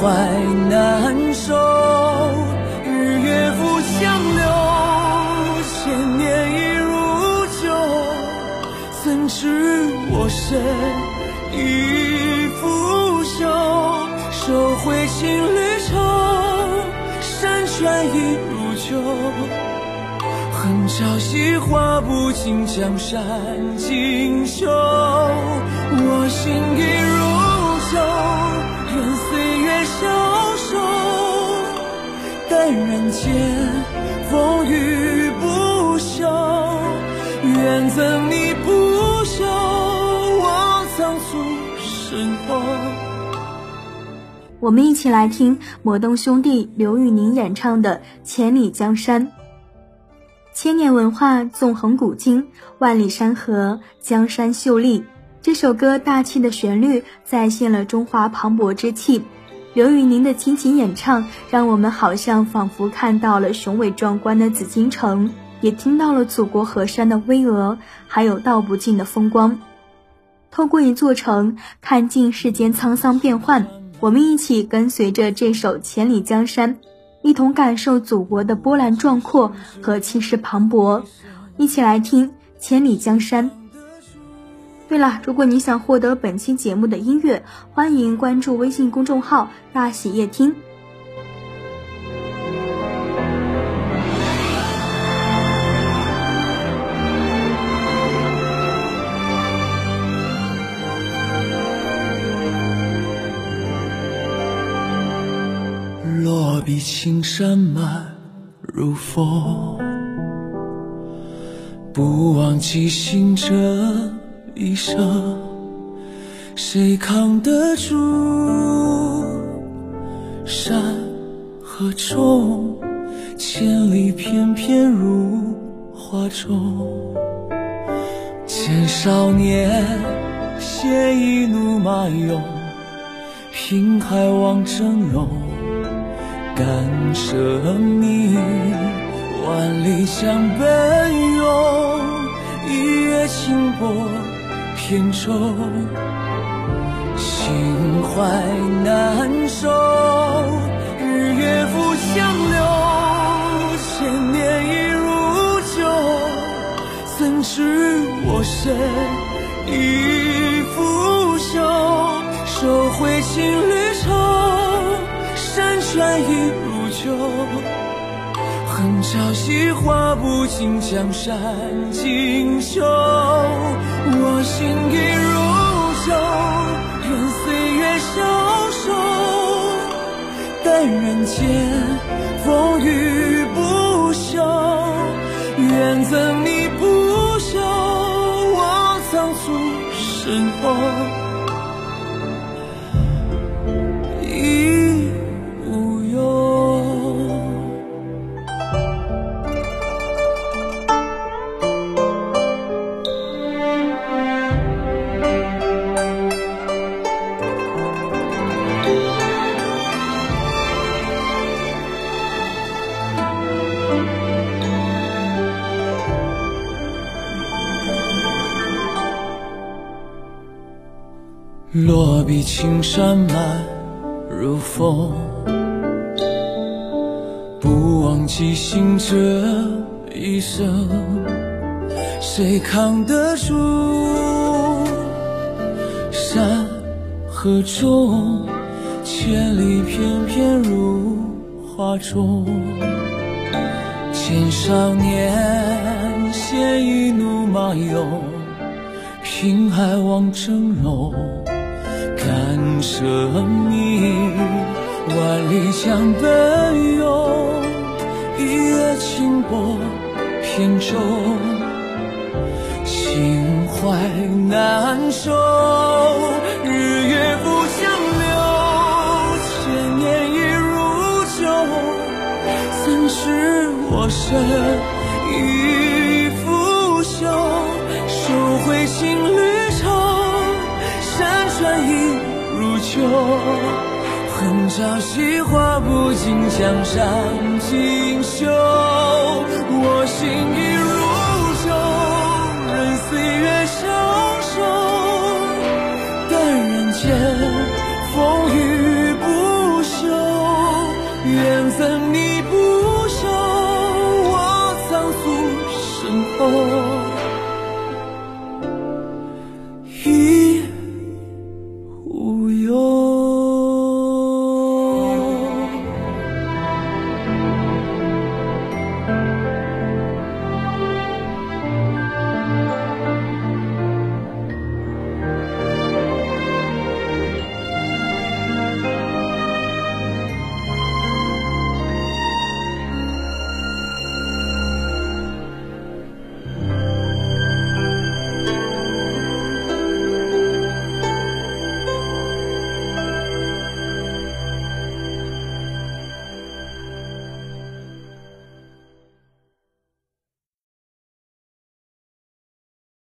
怀难收。日月复相留，千年已如旧。怎知我身已腐朽？收回情侣愁，山川已如旧。恨朝夕画不尽江山锦绣，我心已如旧，任岁月消瘦。但人间风雨不休，愿赠你不朽，我藏卒身后。我们一起来听摩登兄弟刘宇宁演唱的《千里江山》。千年文化，纵横古今，万里山河，江山秀丽。这首歌大气的旋律再现了中华磅礴之气。刘宇宁的倾情演唱，让我们好像仿佛看到了雄伟壮观的紫禁城，也听到了祖国河山的巍峨，还有道不尽的风光。透过一座城，看尽世间沧桑变幻。我们一起跟随着这首《千里江山》。一同感受祖国的波澜壮阔和气势磅礴，一起来听《千里江山》。对了，如果你想获得本期节目的音乐，欢迎关注微信公众号“大喜夜听”。落笔青山满如风，不忘记行者一生，谁扛得住山河重？千里翩翩如画中，见少年携一怒马勇，平海望峥嵘。敢舍命，万里江奔涌，天舟，心怀难收。日月复相留，千年已如旧。怎知我身已腐朽？收回青绿愁。山川亦如旧，恨朝夕画不尽江山锦绣。我心已如旧，任岁月消瘦。但人间风雨不休，愿赠你不朽，我仓促身后。落笔青山满如风，不忘记行这一生，谁扛得住山河重？千里翩翩如画中，见少年鲜衣怒马游，平海望峥嵘。难舍你，万里江奔涌，一叶轻波扁舟，心怀难收。日月不相留，千年已如旧。怎知我身旧，恨朝夕画不尽江山锦绣。我心已如旧，任岁月消瘦。但人间风雨